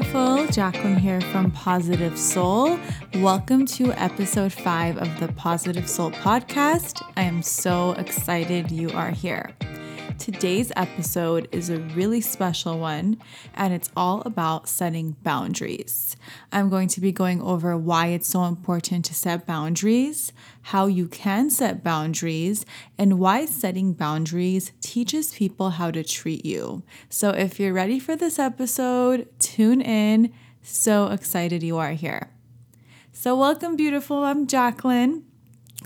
beautiful. Jacqueline here from Positive Soul. Welcome to episode five of the Positive Soul podcast. I am so excited you are here. Today's episode is a really special one, and it's all about setting boundaries. I'm going to be going over why it's so important to set boundaries, how you can set boundaries, and why setting boundaries teaches people how to treat you. So, if you're ready for this episode, tune in. So excited you are here. So, welcome, beautiful. I'm Jacqueline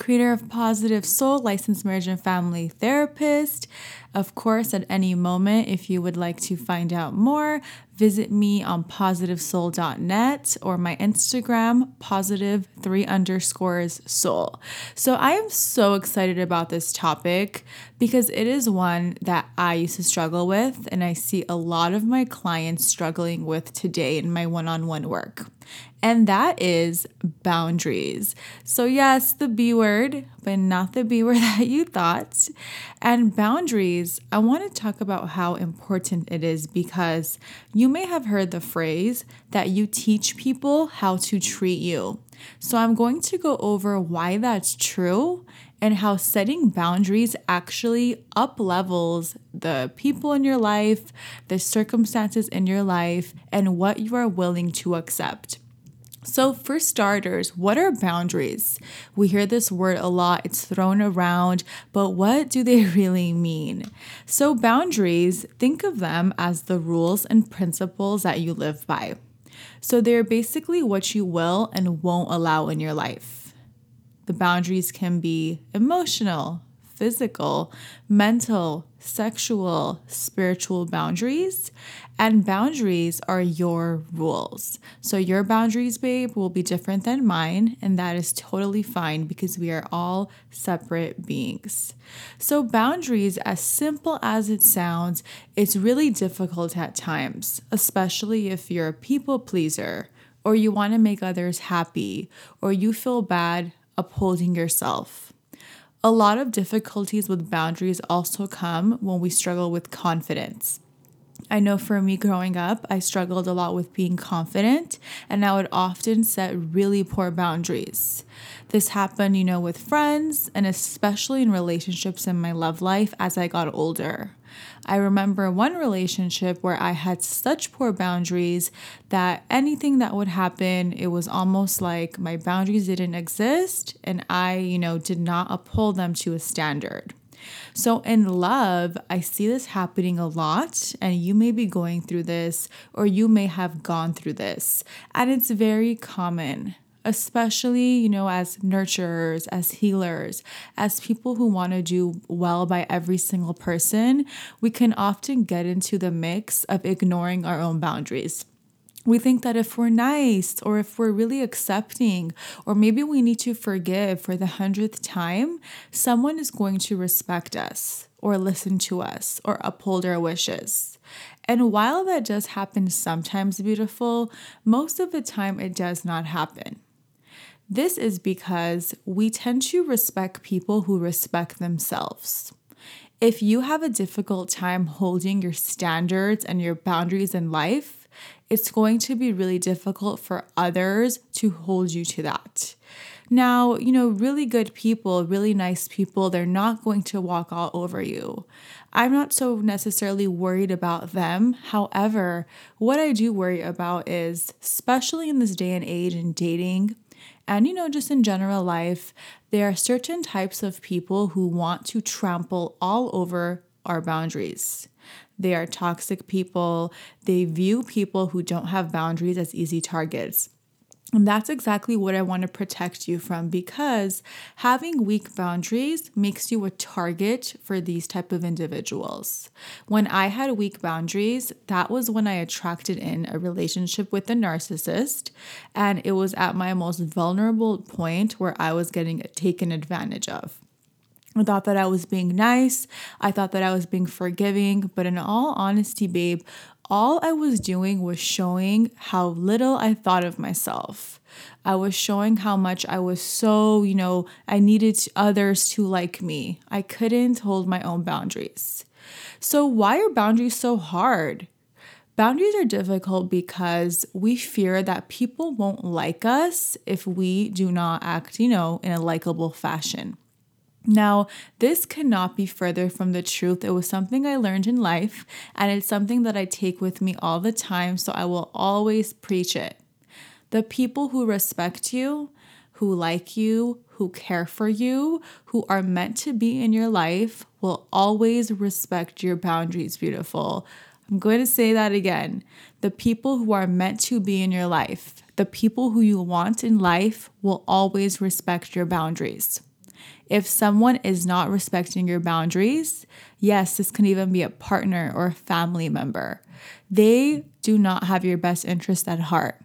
creator of Positive Soul, licensed marriage and family therapist. Of course, at any moment, if you would like to find out more, visit me on positivesoul.net or my Instagram, positive three underscores soul. So I am so excited about this topic because it is one that I used to struggle with, and I see a lot of my clients struggling with today in my one on one work and that is boundaries. So, yes, the B word, but not the B word that you thought. And boundaries, I want to talk about how important it is because you may have heard the phrase that you teach people how to treat you. So, I'm going to go over why that's true and how setting boundaries actually up levels the people in your life, the circumstances in your life, and what you are willing to accept. So, for starters, what are boundaries? We hear this word a lot, it's thrown around, but what do they really mean? So, boundaries, think of them as the rules and principles that you live by. So, they're basically what you will and won't allow in your life. The boundaries can be emotional, physical, mental, sexual, spiritual boundaries. And boundaries are your rules. So your boundaries, babe, will be different than mine. And that is totally fine because we are all separate beings. So, boundaries, as simple as it sounds, it's really difficult at times, especially if you're a people pleaser or you want to make others happy or you feel bad upholding yourself. A lot of difficulties with boundaries also come when we struggle with confidence. I know for me growing up, I struggled a lot with being confident and I would often set really poor boundaries. This happened, you know, with friends and especially in relationships in my love life as I got older. I remember one relationship where I had such poor boundaries that anything that would happen, it was almost like my boundaries didn't exist and I, you know, did not uphold them to a standard. So, in love, I see this happening a lot, and you may be going through this or you may have gone through this, and it's very common especially, you know, as nurturers, as healers, as people who want to do well by every single person, we can often get into the mix of ignoring our own boundaries. We think that if we're nice or if we're really accepting, or maybe we need to forgive for the hundredth time, someone is going to respect us or listen to us or uphold our wishes. And while that does happen sometimes, beautiful, most of the time it does not happen. This is because we tend to respect people who respect themselves. If you have a difficult time holding your standards and your boundaries in life, it's going to be really difficult for others to hold you to that. Now, you know, really good people, really nice people, they're not going to walk all over you. I'm not so necessarily worried about them. However, what I do worry about is, especially in this day and age in dating, and you know, just in general life, there are certain types of people who want to trample all over our boundaries. They are toxic people. They view people who don't have boundaries as easy targets. And that's exactly what I want to protect you from because having weak boundaries makes you a target for these type of individuals. When I had weak boundaries, that was when I attracted in a relationship with a narcissist and it was at my most vulnerable point where I was getting taken advantage of. I thought that I was being nice. I thought that I was being forgiving. But in all honesty, babe, all I was doing was showing how little I thought of myself. I was showing how much I was so, you know, I needed others to like me. I couldn't hold my own boundaries. So, why are boundaries so hard? Boundaries are difficult because we fear that people won't like us if we do not act, you know, in a likable fashion. Now, this cannot be further from the truth. It was something I learned in life, and it's something that I take with me all the time, so I will always preach it. The people who respect you, who like you, who care for you, who are meant to be in your life will always respect your boundaries, beautiful. I'm going to say that again. The people who are meant to be in your life, the people who you want in life, will always respect your boundaries. If someone is not respecting your boundaries, yes, this can even be a partner or a family member. They do not have your best interest at heart.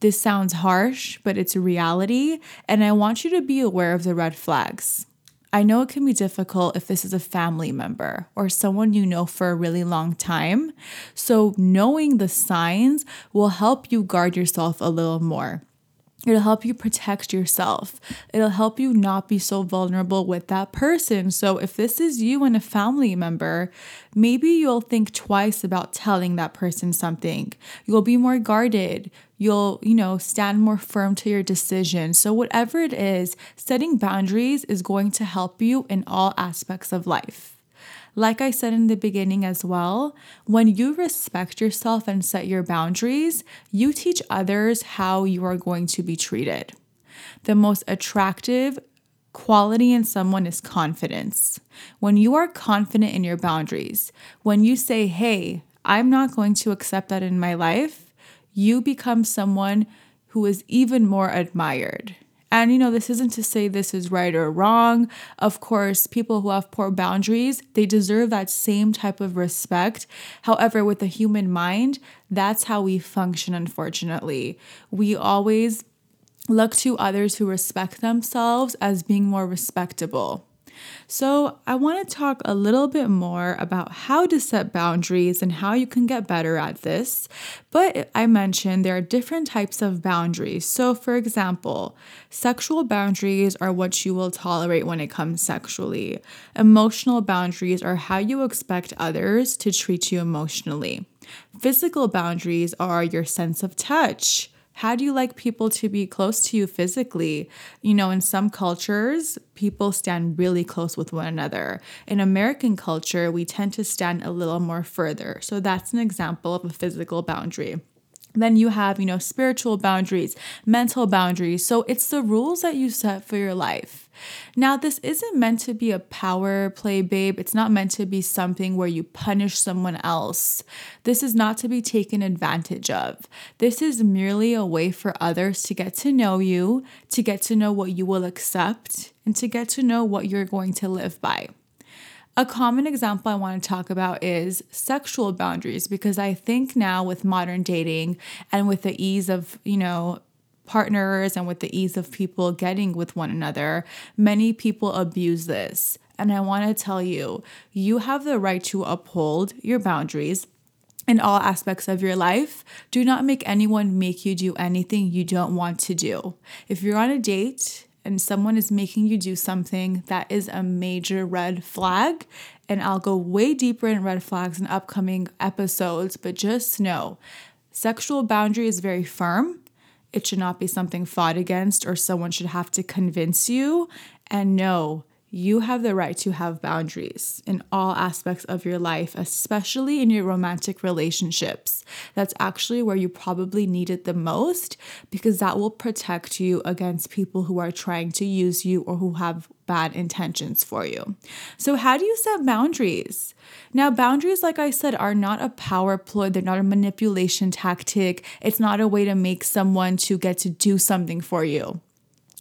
This sounds harsh, but it's a reality, and I want you to be aware of the red flags. I know it can be difficult if this is a family member or someone you know for a really long time. So, knowing the signs will help you guard yourself a little more. It'll help you protect yourself. It'll help you not be so vulnerable with that person. So, if this is you and a family member, maybe you'll think twice about telling that person something. You'll be more guarded you'll, you know, stand more firm to your decision. So, whatever it is, setting boundaries is going to help you in all aspects of life. Like I said in the beginning as well, when you respect yourself and set your boundaries, you teach others how you are going to be treated. The most attractive quality in someone is confidence. When you are confident in your boundaries, when you say, hey, I'm not going to accept that in my life, you become someone who is even more admired. And you know, this isn't to say this is right or wrong. Of course, people who have poor boundaries, they deserve that same type of respect. However, with the human mind, that's how we function, unfortunately. We always look to others who respect themselves as being more respectable. So, I want to talk a little bit more about how to set boundaries and how you can get better at this. But I mentioned there are different types of boundaries. So, for example, sexual boundaries are what you will tolerate when it comes sexually, emotional boundaries are how you expect others to treat you emotionally. Physical boundaries are your sense of touch, how do you like people to be close to you physically? You know, in some cultures, people stand really close with one another. In American culture, we tend to stand a little more further. So that's an example of a physical boundary. Then you have, you know, spiritual boundaries, mental boundaries. So it's the rules that you set for your life. Now, this isn't meant to be a power play, babe. It's not meant to be something where you punish someone else. This is not to be taken advantage of. This is merely a way for others to get to know you, to get to know what you will accept, and to get to know what you're going to live by. A common example I want to talk about is sexual boundaries because I think now with modern dating and with the ease of, you know, partners and with the ease of people getting with one another, many people abuse this. And I want to tell you, you have the right to uphold your boundaries in all aspects of your life. Do not make anyone make you do anything you don't want to do. If you're on a date and someone is making you do something that is a major red flag, and I'll go way deeper in red flags in upcoming episodes, but just know sexual boundary is very firm. It should not be something fought against or someone should have to convince you. And no, you have the right to have boundaries in all aspects of your life, especially in your romantic relationships. That's actually where you probably need it the most because that will protect you against people who are trying to use you or who have bad intentions for you. So, how do you set boundaries? Now, boundaries, like I said, are not a power ploy, they're not a manipulation tactic. It's not a way to make someone to get to do something for you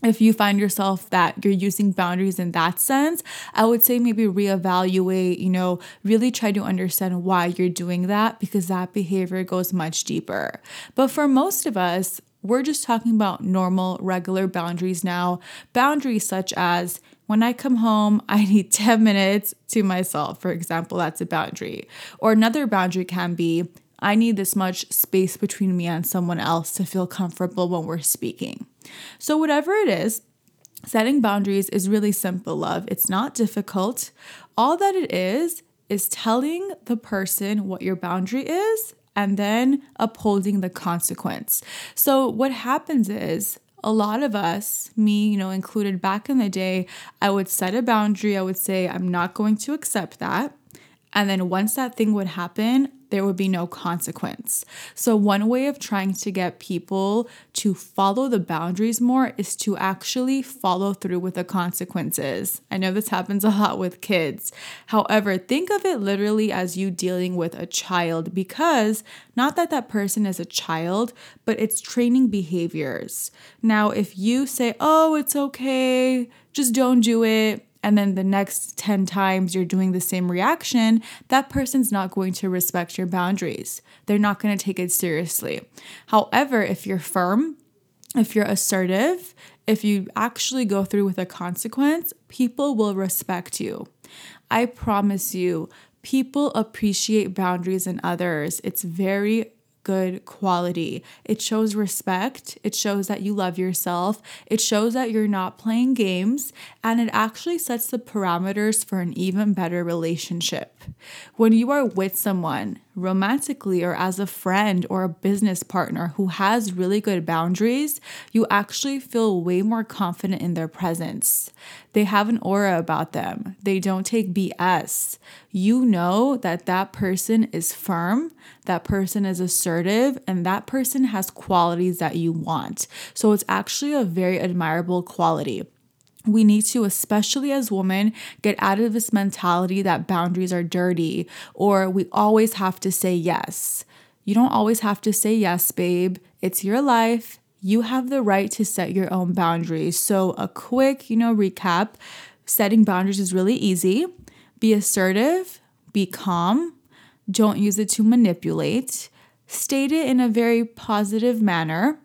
if you find yourself that you're using boundaries in that sense, I would say maybe reevaluate, you know, really try to understand why you're doing that because that behavior goes much deeper. But for most of us, we're just talking about normal, regular boundaries now. Boundaries such as when I come home, I need 10 minutes to myself, for example, that's a boundary. Or another boundary can be I need this much space between me and someone else to feel comfortable when we're speaking. So, whatever it is, setting boundaries is really simple, love. It's not difficult. All that it is, is telling the person what your boundary is and then upholding the consequence. So, what happens is a lot of us, me, you know, included back in the day, I would set a boundary. I would say, I'm not going to accept that. And then once that thing would happen, there would be no consequence. So, one way of trying to get people to follow the boundaries more is to actually follow through with the consequences. I know this happens a lot with kids. However, think of it literally as you dealing with a child because not that that person is a child, but it's training behaviors. Now, if you say, oh, it's okay, just don't do it and then the next 10 times you're doing the same reaction, that person's not going to respect your boundaries. They're not going to take it seriously. However, if you're firm, if you're assertive, if you actually go through with a consequence, people will respect you. I promise you, people appreciate boundaries in others. It's very good quality. It shows respect, it shows that you love yourself, it shows that you're not playing games, and it actually sets the parameters for an even better relationship. When you are with someone, romantically or as a friend or a business partner who has really good boundaries, you actually feel way more confident in their presence. They have an aura about them, they don't take BS. You know that that person is firm, that person is assertive, and that person has qualities that you want. So it's actually a very admirable quality we need to, especially as women, get out of this mentality that boundaries are dirty or we always have to say yes. You don't always have to say yes, babe. It's your life. You have the right to set your own boundaries. So, a quick, you know, recap setting boundaries is really easy. Be assertive, be calm, don't use it to manipulate, state it in a very positive manner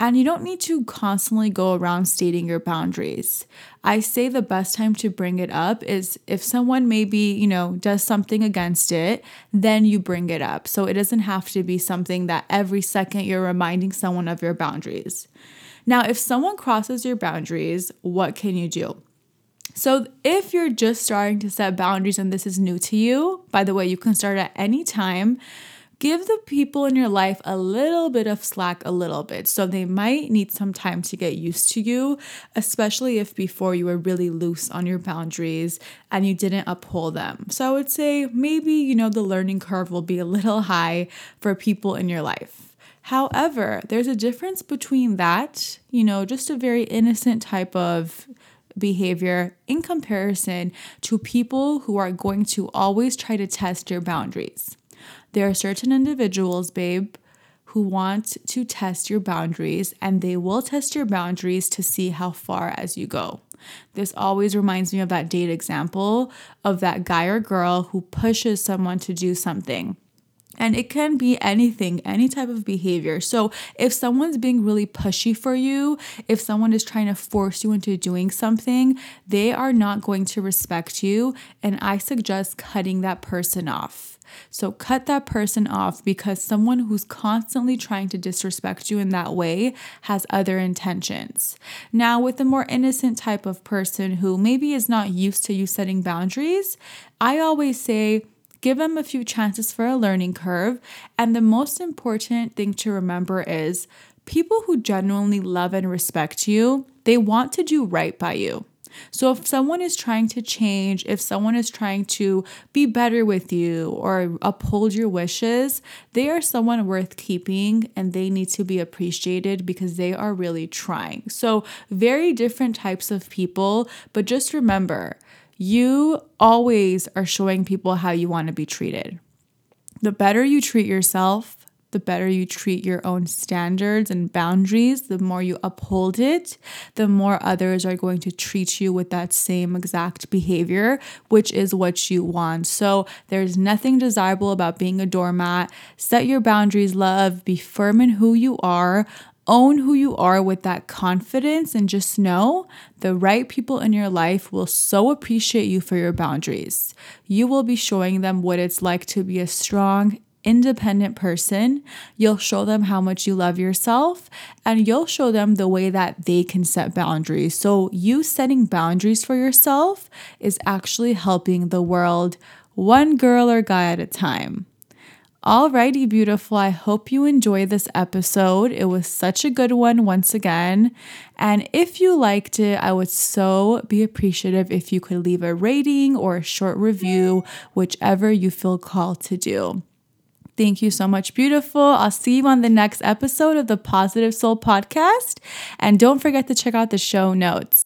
and you don't need to constantly go around stating your boundaries. I say the best time to bring it up is if someone maybe, you know, does something against it, then you bring it up. So it doesn't have to be something that every second you're reminding someone of your boundaries. Now, if someone crosses your boundaries, what can you do? So, if you're just starting to set boundaries and this is new to you, by the way, you can start at any time give the people in your life a little bit of slack, a little bit. So they might need some time to get used to you, especially if before you were really loose on your boundaries and you didn't uphold them. So I would say maybe, you know, the learning curve will be a little high for people in your life. However, there's a difference between that, you know, just a very innocent type of behavior in comparison to people who are going to always try to test your boundaries. There are certain individuals, babe, who want to test your boundaries and they will test your boundaries to see how far as you go. This always reminds me of that date example of that guy or girl who pushes someone to do something. And it can be anything, any type of behavior. So, if someone's being really pushy for you, if someone is trying to force you into doing something, they are not going to respect you. And I suggest cutting that person off. So cut that person off because someone who's constantly trying to disrespect you in that way has other intentions. Now, with a more innocent type of person who maybe is not used to you setting boundaries, I always say, give them a few chances for a learning curve. And the most important thing to remember is people who genuinely love and respect you, they want to do right by you. So if someone is trying to change, if someone is trying to be better with you or uphold your wishes, they are someone worth keeping and they need to be appreciated because they are really trying. So, very different types of people, but just remember, you always are showing people how you want to be treated. The better you treat yourself, the better you treat your own standards and boundaries, the more you uphold it, the more others are going to treat you with that same exact behavior, which is what you want. So there's nothing desirable about being a doormat. Set your boundaries, love, be firm in who you are. Own who you are with that confidence and just know the right people in your life will so appreciate you for your boundaries. You will be showing them what it's like to be a strong, independent person, you'll show them how much you love yourself and you'll show them the way that they can set boundaries. So, you setting boundaries for yourself is actually helping the world one girl or guy at a time. Alrighty, beautiful. I hope you enjoyed this episode. It was such a good one once again. And if you liked it, I would so be appreciative if you could leave a rating or a short review, whichever you feel called to do. Thank you so much, beautiful. I'll see you on the next episode of the Positive Soul podcast. And don't forget to check out the show notes.